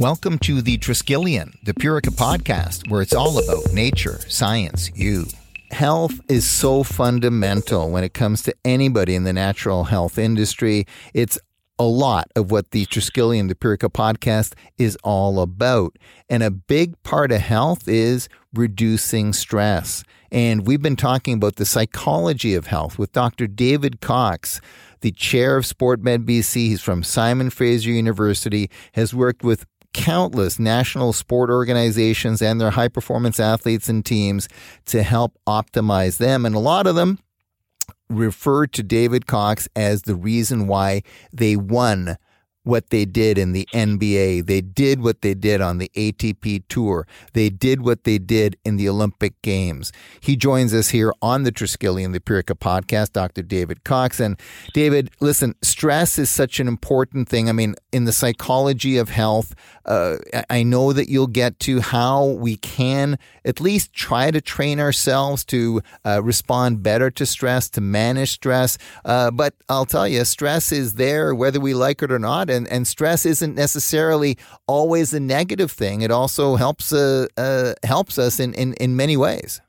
Welcome to the Triskelion, the Purica podcast, where it's all about nature, science, you. Health is so fundamental when it comes to anybody in the natural health industry. It's a lot of what the Triskelion, the Purica podcast is all about. And a big part of health is reducing stress. And we've been talking about the psychology of health with Dr. David Cox, the chair of SportMed BC. He's from Simon Fraser University, has worked with countless national sport organizations and their high performance athletes and teams to help optimize them. And a lot of them refer to David Cox as the reason why they won what they did in the NBA. They did what they did on the ATP Tour. They did what they did in the Olympic Games. He joins us here on the Triskelion, the Purica podcast, Dr. David Cox. And David, listen, stress is such an important thing. I mean, in the psychology of health, uh, I know that you'll get to how we can at least try to train ourselves to uh, respond better to stress, to manage stress. Uh, but I'll tell you, stress is there whether we like it or not and, and stress isn't necessarily always a negative thing. It also helps uh, uh, helps us in, in, in many ways.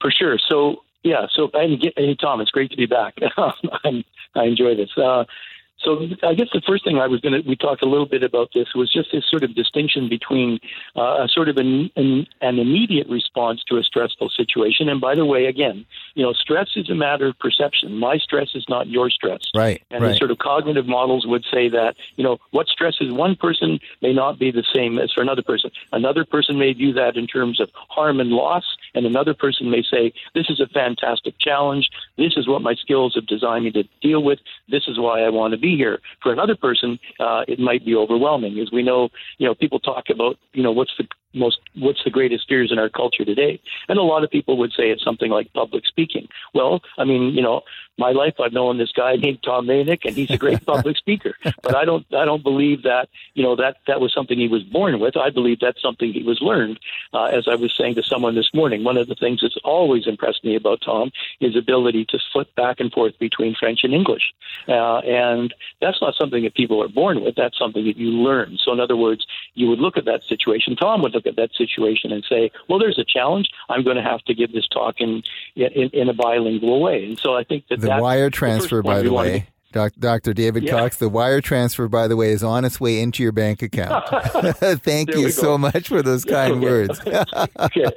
For sure. So yeah. So and, hey Tom, it's great to be back. I enjoy this. Uh, so I guess the first thing I was going to, we talked a little bit about this, was just this sort of distinction between uh, a sort of an, an, an, immediate response to a stressful situation. And by the way, again, you know, stress is a matter of perception. My stress is not your stress. Right. And right. the sort of cognitive models would say that, you know, what stresses one person may not be the same as for another person. Another person may view that in terms of harm and loss, and another person may say, this is a fantastic challenge. This is what my skills have designed me to deal with. This is why I want to be be here. For another person, uh, it might be overwhelming. As we know, you know, people talk about, you know, what's the most what's the greatest fears in our culture today? And a lot of people would say it's something like public speaking. Well i mean you know my life i've known this guy named tom Mayenknecht, and he's a great public speaker. But i don't i don't believe that you know that that was something he was born with. I believe that's something he was learned uh, as i was saying to someone this morning. One of the things that's always impressed me about tom is ability to flip back and forth between french and english. Uh, and that's not something that people are born with. That's something that you learn. So in other words you would look at that situation tom would look at that situation and say, well, there's a challenge. I'm going to have to give this talk in in, in a bilingual way. And so I think that the wire transfer, the by the way. Dr. David yeah. Cox, the wire transfer, by the way, is on its way into your bank account. Thank you so much for those kind okay. words. okay.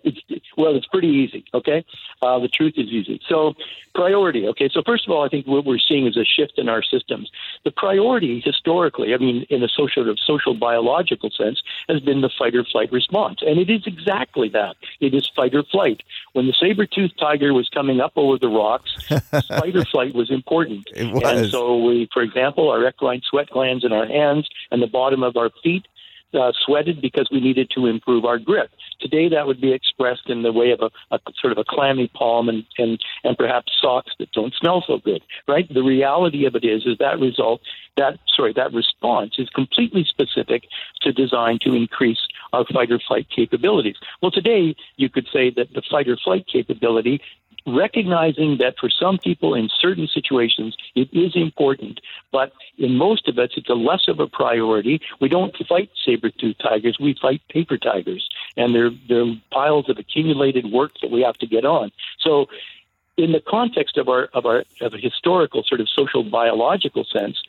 Well, it's pretty easy. Okay, uh, the truth is easy. So, priority. Okay, so first of all, I think what we're seeing is a shift in our systems. The priority, historically, I mean, in a social, social biological sense, has been the fight or flight response, and it is exactly that. It is fight or flight. When the saber-toothed tiger was coming up over the rocks, fight or flight was important. It was. So, we, for example, our eccrine sweat glands in our hands and the bottom of our feet uh, sweated because we needed to improve our grip. Today, that would be expressed in the way of a, a, sort of a clammy palm and, and, and perhaps socks that don't smell so good, right? The reality of it is, is that result, that, sorry, that response is completely specific to design to increase our fight or flight capabilities. Well, today, you could say that the fight or flight capability recognizing that for some people in certain situations it is important, but in most of us it's a less of a priority. We don't fight saber-toothed tigers, we fight paper tigers, and they're they're piles of accumulated work that we have to get on. So in the context of our of our of a historical sort of social biological sense,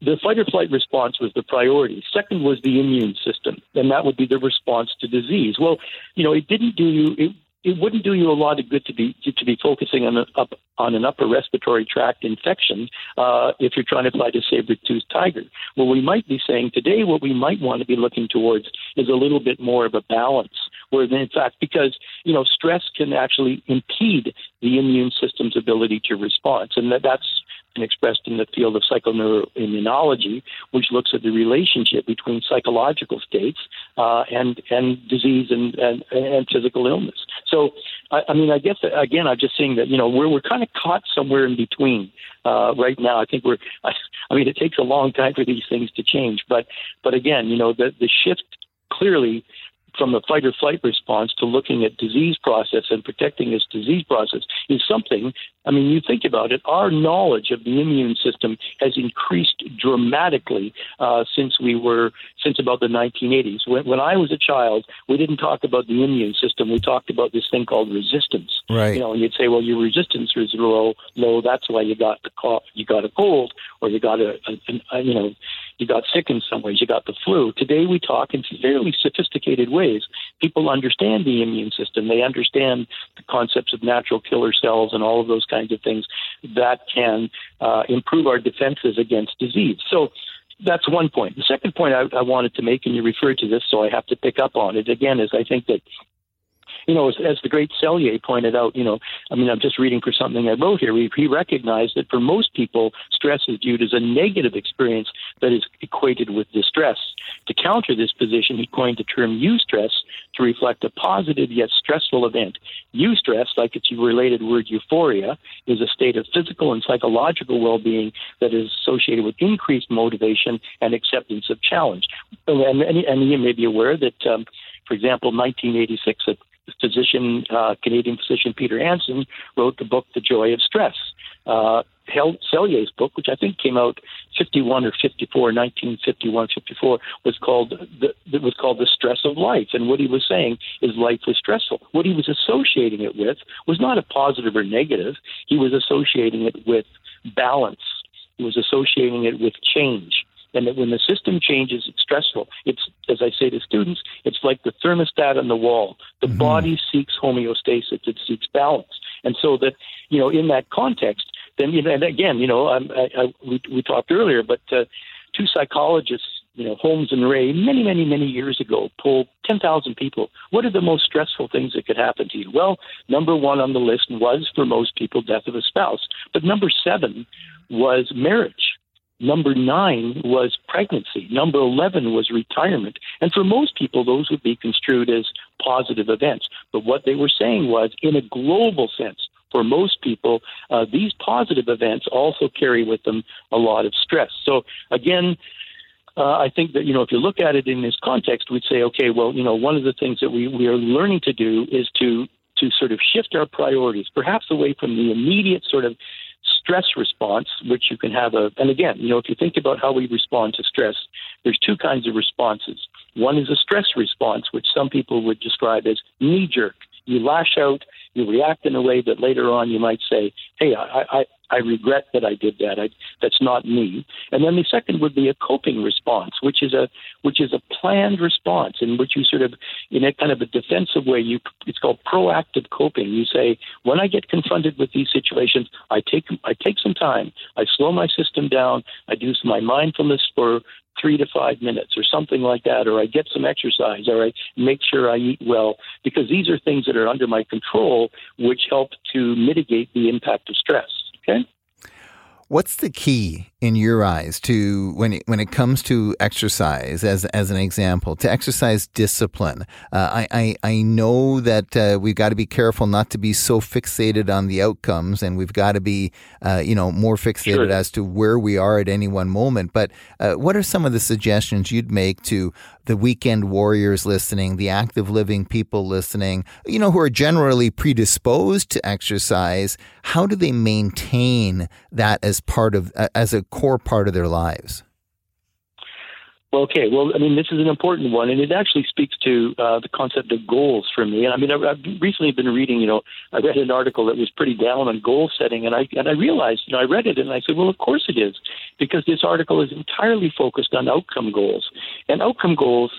the fight or flight response was the priority. Second was the immune system, and that would be the response to disease. Well, you know, it didn't do you. It, it wouldn't do you a lot of good to be to be focusing on, a, up, on an upper respiratory tract infection uh, if you're trying to fight a saber-toothed tiger. What we might be saying today, what we might want to be looking towards is a little bit more of a balance, where in fact, because you know stress can actually impede the immune system's ability to respond, and that, that's expressed in the field of psychoneuroimmunology, which looks at the relationship between psychological states uh, and and disease and, and, and physical illness. So, I, I mean, I guess again, I'm just saying that you know we're we're kind of caught somewhere in between uh, right now. I think we're. I, I mean, it takes a long time for these things to change, but but again, you know, the the shift clearly from the fight or flight response to looking at disease process and protecting this disease process is something. I mean, you think about it. Our knowledge of the immune system has increased dramatically uh, since we were since about the 1980s. When, when I was a child, we didn't talk about the immune system. We talked about this thing called resistance. Right. You know, and you'd say, well, your resistance is low. Low. That's why you got the cough. You got a cold, or you got a, a, a you know you got sick in some ways, you got the flu. Today we talk in fairly sophisticated ways. People understand the immune system. They understand the concepts of natural killer cells and all of those kinds of things that can uh, improve our defenses against disease. So that's one point. The second point I, I wanted to make, and you referred to this, so I have to pick up on it again, is I think that you know, as, as, the great Selye pointed out, you know, I mean, I'm just reading for something I wrote here. He, recognized that for most people, stress is viewed as a negative experience that is equated with distress. To counter this position, he coined the term eustress to reflect a positive yet stressful event. Eustress, like its related word euphoria, is a state of physical and psychological well-being that is associated with increased motivation and acceptance of challenge. And, and, and you may be aware that um, for example, 1986, a physician, uh, Canadian physician Peter Hanson, wrote the book The Joy of Stress. Uh, Selye's book, which I think came out 51 or 54, 1951, 54, was called the, was called The Stress of Life. And what he was saying is life was stressful. What he was associating it with was not a positive or negative. He was associating it with balance. He was associating it with change and that when the system changes, it's stressful. It's, as I say to students, it's like the thermostat on the wall. The mm-hmm. body seeks homeostasis, it seeks balance. And so that, you know, in that context, then, you know, and again, you know, I, I, we, we talked earlier, but uh, two psychologists, you know, Holmes and Rahe, many, many, many years ago, polled 10,000 people. What are the most stressful things that could happen to you? Well, number one on the list was, for most people, death of a spouse. But number seven was marriage. Number nine was pregnancy. Number 11 was retirement. And for most people, those would be construed as positive events. But what they were saying was, in a global sense, for most people, uh, these positive events also carry with them a lot of stress. So, again, uh, I think that, you know, if you look at it in this context, we'd say, okay, well, you know, one of the things that we, we are learning to do is to, to sort of shift our priorities, perhaps away from the immediate sort of stress response, which you can have a, and again, you know, if you think about how we respond to stress, there's two kinds of responses. One is a stress response, which some people would describe as knee jerk. You lash out, you react in a way that later on you might say, hey, I, I, I regret that I did that. I, that's not me. And then the second would be a coping response, which is a which is a planned response in which you sort of, in a kind of a defensive way, you it's called proactive coping. You say, when I get confronted with these situations, I take I take some time, I slow my system down, I do my mindfulness for three to five minutes or something like that, or I get some exercise, or I make sure I eat well, because these are things that are under my control, which help to mitigate the impact of stress. Okay. What's the key in your eyes to when it, when it comes to exercise as as an example to exercise discipline? Uh, I, I, I know that uh, we've got to be careful not to be so fixated on the outcomes, and we've got to be uh, you know more fixated sure. as to where we are at any one moment. But uh, what are some of the suggestions you'd make to the weekend warriors listening, the active living people listening, you know, who are generally predisposed to exercise, how do they maintain that as part of, as a core part of their lives? Well, okay. Well, I mean, this is an important one, and it actually speaks to uh, the concept of goals for me. And I mean, I've, I've recently been reading. You know, I read an article that was pretty down on goal setting, and I and I realized, you know, I read it and I said, well, of course it is, because this article is entirely focused on outcome goals, and outcome goals.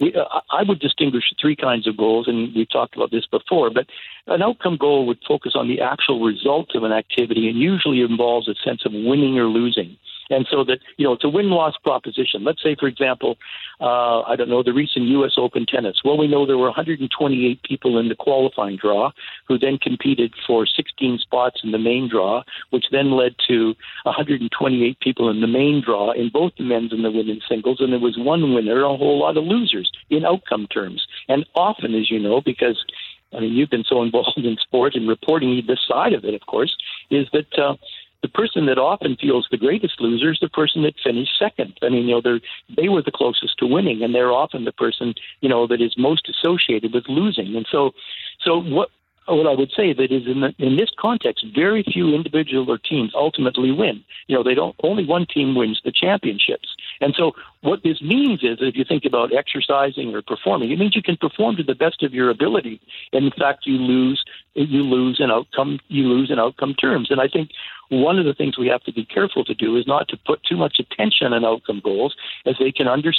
We, uh, I would distinguish three kinds of goals, and we've talked about this before. But an outcome goal would focus on the actual result of an activity, and usually involves a sense of winning or losing. And so that, you know, it's a win loss proposition. Let's say, for example, uh, I don't know, the recent U.S. Open tennis. Well, we know there were 128 people in the qualifying draw who then competed for 16 spots in the main draw, which then led to 128 people in the main draw in both the men's and the women's singles. And there was one winner, a whole lot of losers in outcome terms. And often, as you know, because I mean, you've been so involved in sport and reporting this side of it, of course, is that uh, the person that often feels the greatest loser is the person that finished second. I mean, you know, they they were the closest to winning, and they're often the person you know that is most associated with losing. And so, so what what I would say that is in the, in this context, very few individual or teams ultimately win. You know, they don't. Only one team wins the championships. And so, what this means is, if you think about exercising or performing, it means you can perform to the best of your ability. And in fact, you lose you lose in outcome you lose in outcome terms. And I think one of the things we have to be careful to do is not to put too much attention on outcome goals, as they can under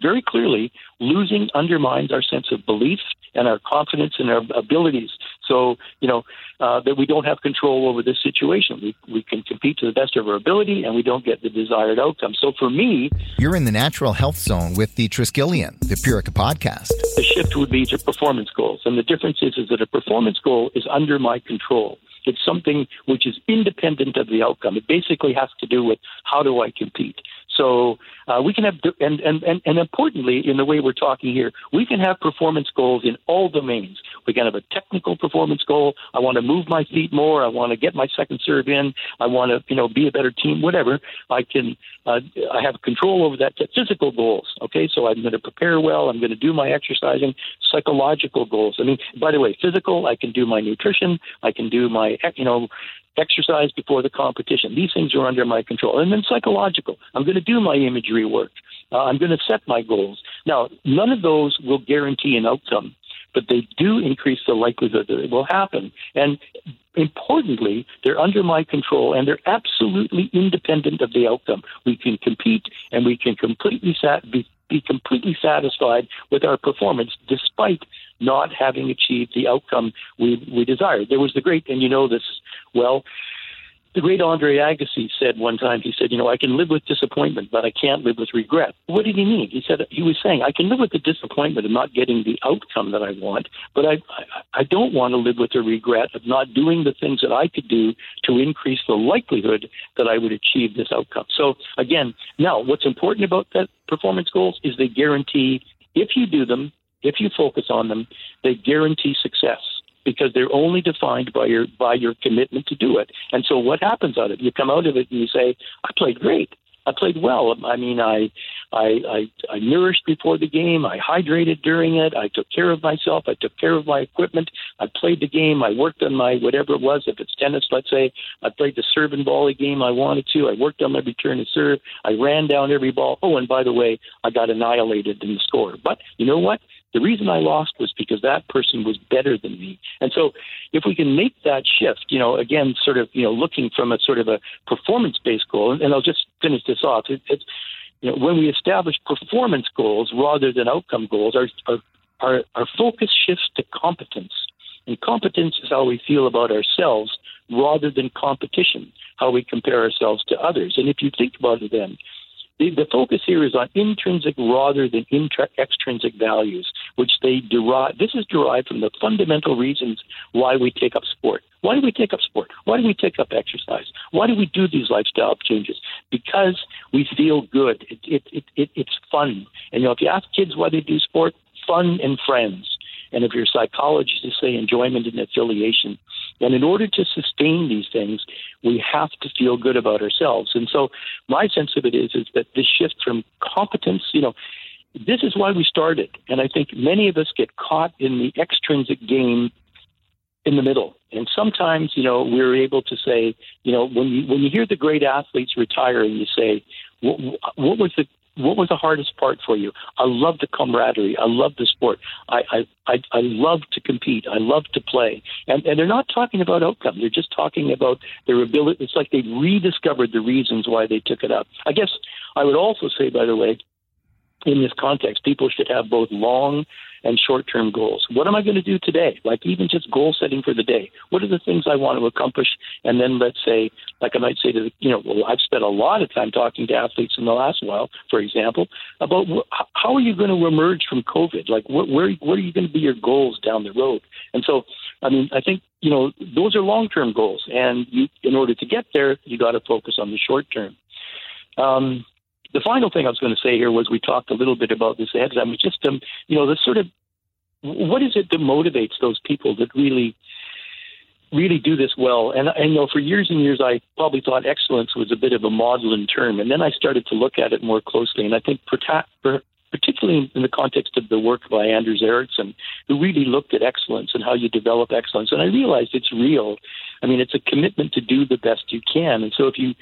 very clearly losing undermines our sense of belief and our confidence in our abilities. So you know uh, that we don't have control over this situation. We we can compete to the best of our ability, and we don't get the desired outcome. So for me, you're in the natural health zone with the Triskelion, the Purica podcast. The shift would be to performance goals, and the difference is is that a performance goal is under my control. It's something which is independent of the outcome. It basically has to do with how do I compete. So uh, we can have, and, and, and, and importantly, in the way we're talking here, we can have performance goals in all domains. We can have a technical performance goal. I want to move my feet more. I want to get my second serve in. I want to, you know, be a better team. Whatever. I can. Uh, I have control over that. Physical goals. Okay, so I'm going to prepare well. I'm going to do my exercising. Psychological goals. I mean, by the way, physical. I can do my nutrition. I can do my, you know, exercise before the competition. These things are under my control. And then psychological. I'm going to do my imagery work. Uh, I'm going to set my goals. Now, none of those will guarantee an outcome, but they do increase the likelihood that it will happen. And importantly, they're under my control and they're absolutely independent of the outcome. We can compete and we can completely sat- be, be completely satisfied with our performance despite not having achieved the outcome we, we desired. There was the great, and you know this well, the great Andre Agassi said one time, he said, you know, I can live with disappointment, but I can't live with regret. What did he mean? He said, he was saying, I can live with the disappointment of not getting the outcome that I want, but I, I, don't want to live with the regret of not doing the things that I could do to increase the likelihood that I would achieve this outcome. So again, now what's important about that performance goals is they guarantee if you do them, if you focus on them, they guarantee success because they're only defined by your by your commitment to do it. And so what happens out of it? You come out of it and you say, I played great. I played well. I mean, I, I, I, I nourished before the game. I hydrated during it. I took care of myself. I took care of my equipment. I played the game. I worked on my whatever it was. If it's tennis, let's say, I played the serve and volley game I wanted to. I worked on my return to serve. I ran down every ball. Oh, and by the way, I got annihilated in the score. But you know what? The reason I lost was because that person was better than me. And so if we can make that shift, you know, again, sort of, you know, looking from a sort of a performance based goal, and I'll just finish this off. It, it's, you know, when we establish performance goals rather than outcome goals, our, our, our, our focus shifts to competence. And competence is how we feel about ourselves rather than competition, how we compare ourselves to others. And if you think about it then, the, the focus here is on intrinsic rather than intra- extrinsic values, which they derive. This is derived from the fundamental reasons why we take up sport. Why do we take up sport? Why do we take up exercise? Why do we do these lifestyle changes? Because we feel good. It, it, it, it, it's fun. And you know, if you ask kids why they do sport, fun and friends. And if you're a psychologist, you say enjoyment and affiliation. And in order to sustain these things, we have to feel good about ourselves. And so my sense of it is, is that this shift from competence, you know, this is why we started. And I think many of us get caught in the extrinsic game in the middle. And sometimes, you know, we're able to say, you know, when you when you hear the great athletes retire, and you say, what, what was the what was the hardest part for you? I love the camaraderie. I love the sport. I, I, I, I love to compete. I love to play. And, and they're not talking about outcome. They're just talking about their ability. It's like they've rediscovered the reasons why they took it up. I guess I would also say, by the way, in this context, people should have both long and short term goals. What am I going to do today? Like even just goal setting for the day. What are the things I want to accomplish? And then let's say, like I might say to the, you know, well, I've spent a lot of time talking to athletes in the last while, for example, about wh- how are you going to emerge from COVID? Like what, where, are you going to be your goals down the road? And so, I mean, I think, you know, those are long term goals. And you, in order to get there, you got to focus on the short term. Um, the final thing I was going to say here was we talked a little bit about this time. It's just, um, you know, the sort of what is it that motivates those people that really really do this well. And you know for years and years, I probably thought excellence was a bit of a maudlin term. And then I started to look at it more closely. And I think particularly in the context of the work by Anders Ericsson, who really looked at excellence and how you develop excellence. And I realized it's real. I mean, it's a commitment to do the best you can. And so if you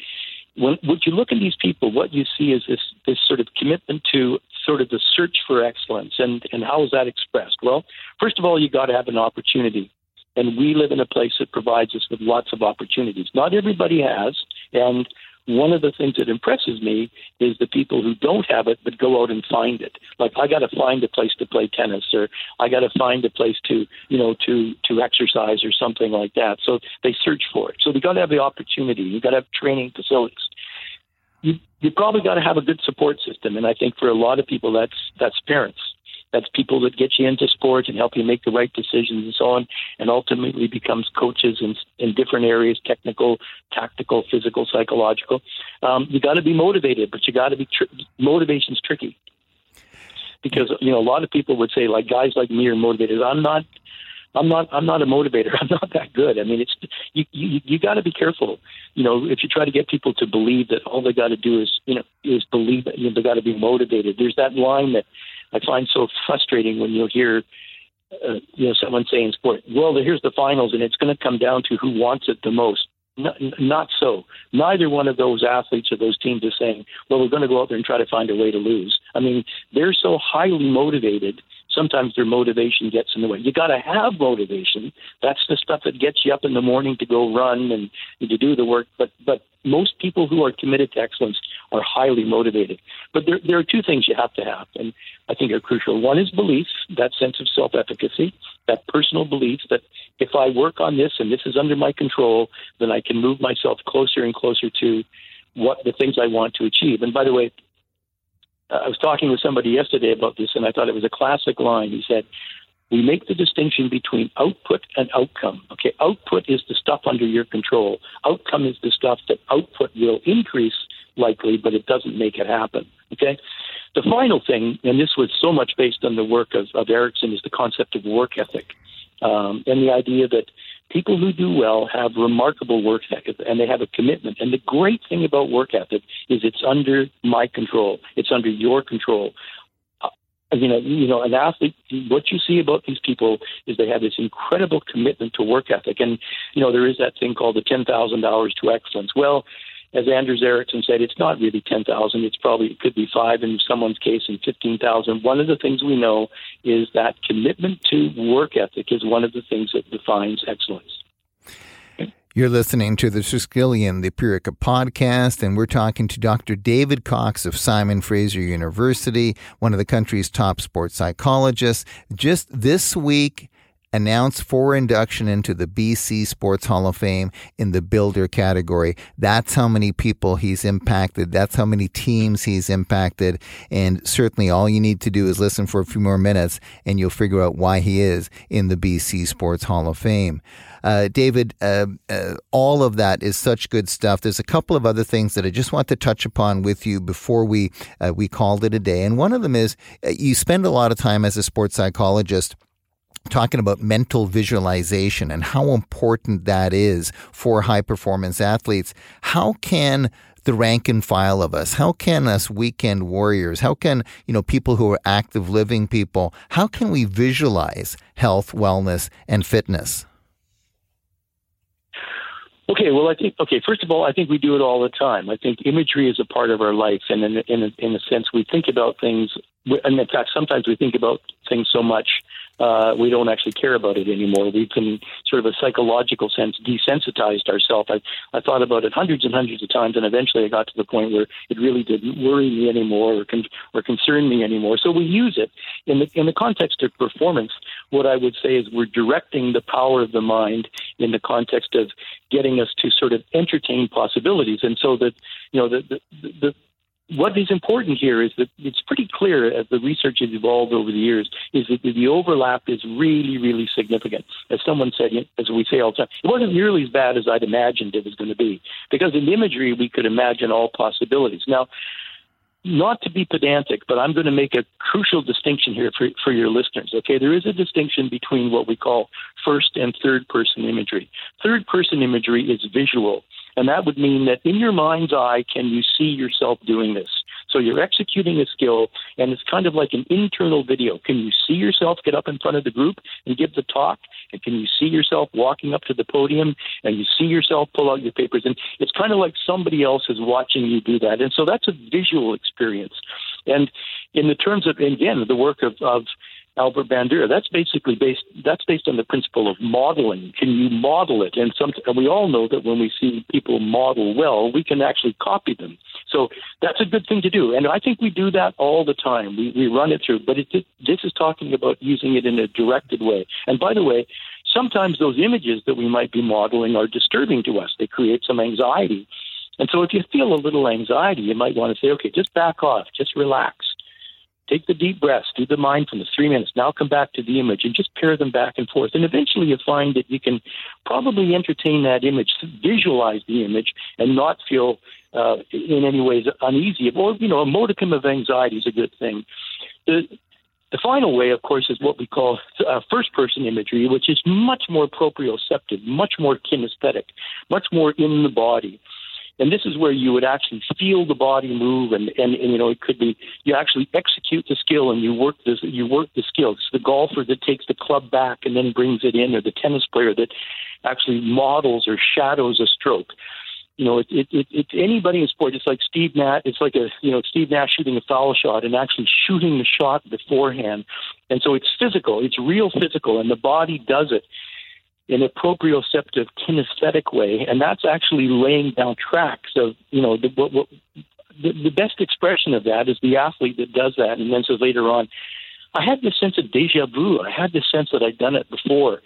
when, when you look at these people, what you see is this this sort of commitment to sort of the search for excellence, and and how is that expressed? Well, first of all, you got to have an opportunity, and we live in a place that provides us with lots of opportunities. Not everybody has, and one of the things that impresses me is the people who don't have it but go out and find it. Like I got to find a place to play tennis, or I got to find a place to you know to to exercise or something like that. So they search for it. So we got to have the opportunity. You got to have training facilities. You you probably got to have a good support system, and I think for a lot of people that's that's parents. That's people that get you into sports and help you make the right decisions and so on, and ultimately becomes coaches in, in different areas technical, tactical, physical, psychological. Um, you got to be motivated, but you got to be, tr- motivation's tricky. Because, you know, a lot of people would say, like, guys like me are motivated. I'm not. I'm not. I'm not a motivator. I'm not that good. I mean, it's you. You, you got to be careful. You know, if you try to get people to believe that all they got to do is, you know, is believe that you know, they got to be motivated. There's that line that I find so frustrating when you hear uh, you know someone saying sport. Well, here's the finals, and it's going to come down to who wants it the most. Not, not so. Neither one of those athletes or those teams is saying, "Well, we're going to go out there and try to find a way to lose." I mean, they're so highly motivated sometimes their motivation gets in the way. You got to have motivation. That's the stuff that gets you up in the morning to go run and, and to do the work. But but most people who are committed to excellence are highly motivated. But there there are two things you have to have, and I think are crucial. One is belief, that sense of self-efficacy, that personal belief that if I work on this and this is under my control, then I can move myself closer and closer to what the things I want to achieve. And by the way, I was talking with somebody yesterday about this, and I thought it was a classic line. He said, "We make the distinction between output and outcome. Okay, output is the stuff under your control. Outcome is the stuff that output will increase likely, but it doesn't make it happen. Okay." The final thing, and this was so much based on the work of, of Ericsson, is the concept of work ethic, um, and the idea that people who do well have remarkable work ethic and they have a commitment. And the great thing about work ethic is it's under my control. It's under your control. You know, you know, an athlete. What you see about these people is they have this incredible commitment to work ethic, and you know there is that thing called the ten thousand hours to excellence. Well, as Anders Ericsson said, it's not really 10,000. It's probably, it could be five in someone's case and 15,000. One of the things we know is that commitment to work ethic is one of the things that defines excellence. You're listening to the Triskelion, the Purica podcast, and we're talking to Dr. David Cox of Simon Fraser University, one of the country's top sports psychologists. Just this week, announced for induction into the BC Sports Hall of Fame in the builder category. That's how many people he's impacted. That's how many teams he's impacted. And certainly all you need to do is listen for a few more minutes and you'll figure out why he is in the BC Sports Hall of Fame. Uh, David, uh, uh, all of that is such good stuff. There's a couple of other things that I just want to touch upon with you before we uh, we called it a day. And one of them is uh, you spend a lot of time as a sports psychologist talking about mental visualization and how important that is for high performance athletes. How can the rank and file of us, how can us weekend warriors, how can, you know, people who are active living people, how can we visualize health, wellness, and fitness? Okay, well, I think okay. First of all, I think we do it all the time. I think imagery is a part of our life, and in in in a sense, we think about things. And in fact, sometimes we think about things so much uh, we don't actually care about it anymore. We've been sort of a psychological sense desensitized ourselves. I, I thought about it hundreds and hundreds of times, and eventually I got to the point where it really didn't worry me anymore or, con- or concern me anymore. So we use it in the in the context of performance. What I would say is we're directing the power of the mind in the context of getting us to sort of entertain possibilities, and so that you know the the, the what is important here is that it's pretty clear as the research has evolved over the years is that the overlap is really, really significant. As someone said, as we say all the time, it wasn't nearly as bad as I'd imagined it was going to be because in imagery we could imagine all possibilities. Now, not to be pedantic, but I'm going to make a crucial distinction here for, for your listeners. Okay, there is a distinction between what we call first and third person imagery. Third person imagery is visual, and that would mean that in your mind's eye, can you see yourself doing this? So you're executing a skill, and it's kind of like an internal video. Can you see yourself get up in front of the group and give the talk? And can you see yourself walking up to the podium and you see yourself pull out your papers? And it's kind of like somebody else is watching you do that. And so that's a visual experience. And in the terms of, again, the work of, of Albert Bandura. That's basically based. That's based on the principle of modeling. Can you model it? And some, and we all know that when we see people model well, we can actually copy them. So that's a good thing to do. And I think we do that all the time. We we run it through. But it, this is talking about using it in a directed way. And by the way, sometimes those images that we might be modeling are disturbing to us. They create some anxiety. And so if you feel a little anxiety, you might want to say, okay, just back off, just relax Take the deep breaths, do the mindfulness, three minutes. Now come back to the image and just pair them back and forth. And eventually you find that you can probably entertain that image, visualize the image, and not feel uh, in any ways uneasy. Or, you know, a modicum of anxiety is a good thing. The, the final way, of course, is what we call uh, first person imagery, which is much more proprioceptive, much more kinesthetic, much more in the body. And this is where you would actually feel the body move, and, and, and you know it could be you actually execute the skill and you work this you work the skill. It's the golfer that takes the club back and then brings it in, or the tennis player that actually models or shadows a stroke. You know, it, it, it, it's anybody in sport. It's like Steve Nash. It's like a you know Steve Nash shooting a foul shot and actually shooting the shot beforehand. And so it's physical. It's real physical, and the body does it in a proprioceptive kinesthetic way, and that's actually laying down tracks of you know the, what, what, the, the best expression of that is the athlete that does that, and then says later on, I had this sense of deja vu. I had this sense that I'd done it before,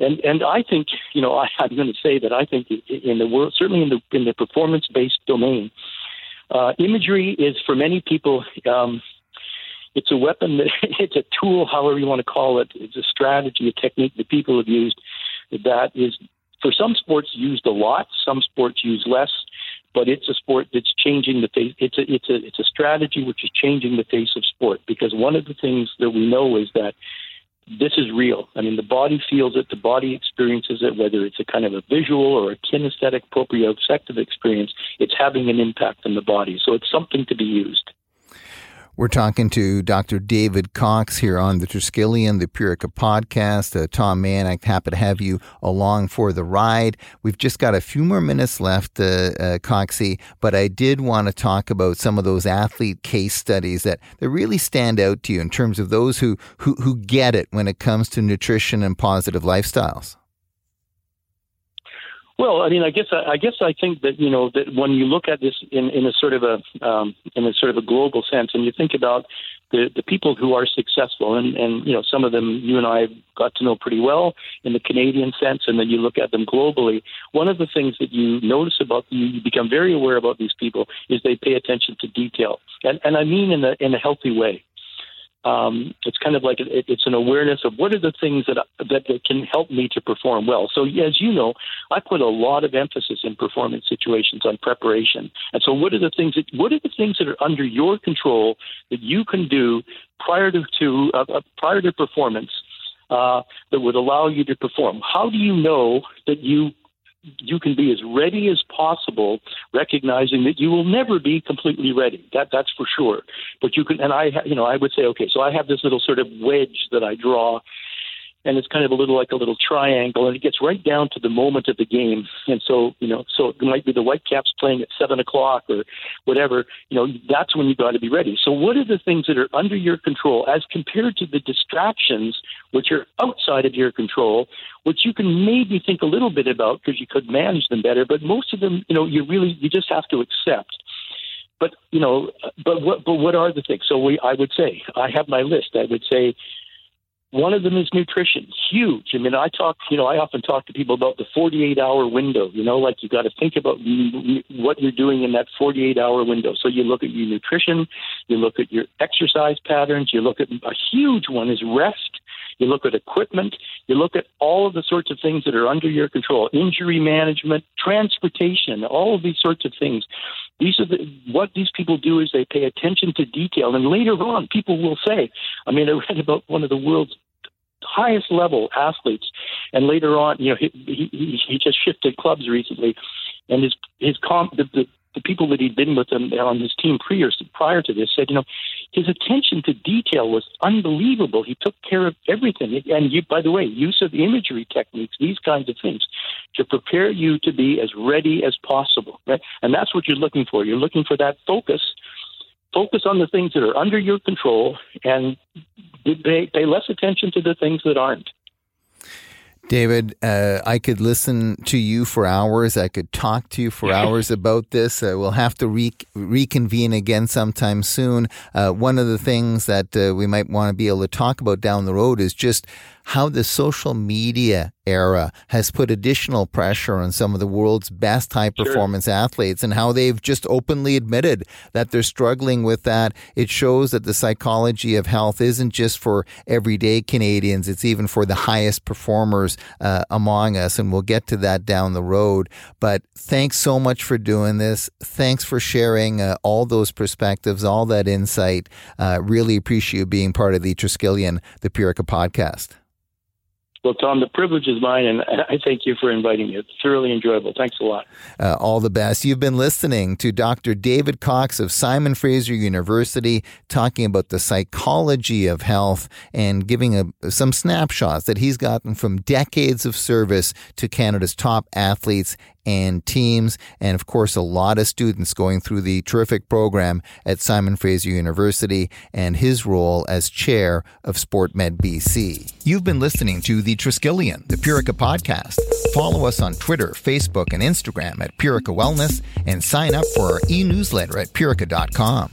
and and I think you know I, I'm going to say that I think in the world, certainly in the in the performance based domain, uh, imagery is for many people. Um, it's a weapon that it's a tool, however you want to call it. It's a strategy, a technique that people have used that is for some sports used a lot, some sports use less, but it's a sport that's changing the face. It's a it's a it's a strategy which is changing the face of sport because one of the things that we know is that this is real. I mean, the body feels it, the body experiences it, whether it's a kind of a visual or a kinesthetic proprioceptive experience, it's having an impact on the body. So it's something to be used. We're talking to Dr. David Cox here on the Triskelion, the Purica podcast. Uh, Tom Mann, I'm happy to have you along for the ride. We've just got a few more minutes left, uh, uh, Coxie, but I did want to talk about some of those athlete case studies that, that really stand out to you in terms of those who, who, who get it when it comes to nutrition and positive lifestyles. Well, I mean, I guess I, guess I think that you know that when you look at this in, in a sort of a um, in a sort of a global sense, and you think about the the people who are successful, and and you know some of them you and I got to know pretty well in the Canadian sense, and then you look at them globally. One of the things that you notice about you become very aware about these people is they pay attention to detail, and and I mean in a in a healthy way um, it's kind of like it, it's an awareness of what are the things that, that that can help me to perform well. So as you know, I put a lot of emphasis in performance situations on preparation. And so what are the things that what are the things that are under your control that you can do prior to, to uh, uh prior to performance uh, that would allow you to perform? How do you know that you you can be as ready as possible, recognizing that you will never be completely ready. That that's for sure. But you can, and I, you know, I would say, okay, so I have this little sort of wedge that I draw and it's kind of a little like a little triangle, and it gets right down to the moment of the game. And so, you know, so it might be the Whitecaps playing at seven o'clock or whatever. You know, that's when you got to be ready. So, what are the things that are under your control as compared to the distractions which are outside of your control, which you can maybe think a little bit about because you could manage them better, but most of them, you know, you really you just have to accept but you know, but what but what are the things? So we, I would say, I have my list. I would say, one of them is nutrition, huge. I mean, I talk, you know, I often talk to people about the 48 hour window, you know, like you got to think about what you're doing in that 48 hour window. So you look at your nutrition, you look at your exercise patterns, you look at a huge one is rest. you look at equipment, you look at all of the sorts of things that are under your control, injury management, transportation, all of these sorts of things. These are the, what these people do is they pay attention to detail. And later on, people will say, I mean, I read about one of the world's highest level athletes. And later on, you know, he, he, he just shifted clubs recently, and his his comp the, the the people that he'd been with him on his team prior, prior to this said, you know, his attention to detail was unbelievable. He took care of everything. And you, by the way, use of imagery techniques, these kinds of things, to prepare you to be as ready as possible. Right? And that's what you're looking for. You're looking for that focus. Focus on the things that are under your control and pay, pay less attention to the things that aren't. David, uh, I could listen to you for hours. I could talk to you for hours about this. Uh, we'll have to re- reconvene again sometime soon. Uh, one of the things that uh, we might want to be able to talk about down the road is just how the social media era has put additional pressure on some of the world's best high performance sure. athletes and how they've just openly admitted that they're struggling with that. It shows that the psychology of health isn't just for everyday Canadians, it's even for the highest performers uh, among us. And we'll get to that down the road. But thanks so much for doing this. Thanks for sharing uh, all those perspectives, all that insight. Uh, really appreciate you being part of the Triskelion, the Purica podcast. Well, Tom, the privilege is mine, and I thank you for inviting me. It's thoroughly enjoyable. Thanks a lot. Uh, all the best. You've been listening to Dr. David Cox of Simon Fraser University talking about the psychology of health and giving a, some snapshots that he's gotten from decades of service to Canada's top athletes and teams, and of course, a lot of students going through the terrific program at Simon Fraser University and his role as chair of SportMed BC. You've been listening to the Triskelion, the Purica podcast. Follow us on Twitter, Facebook, and Instagram at Purica Wellness and sign up for our e newsletter at purica.com.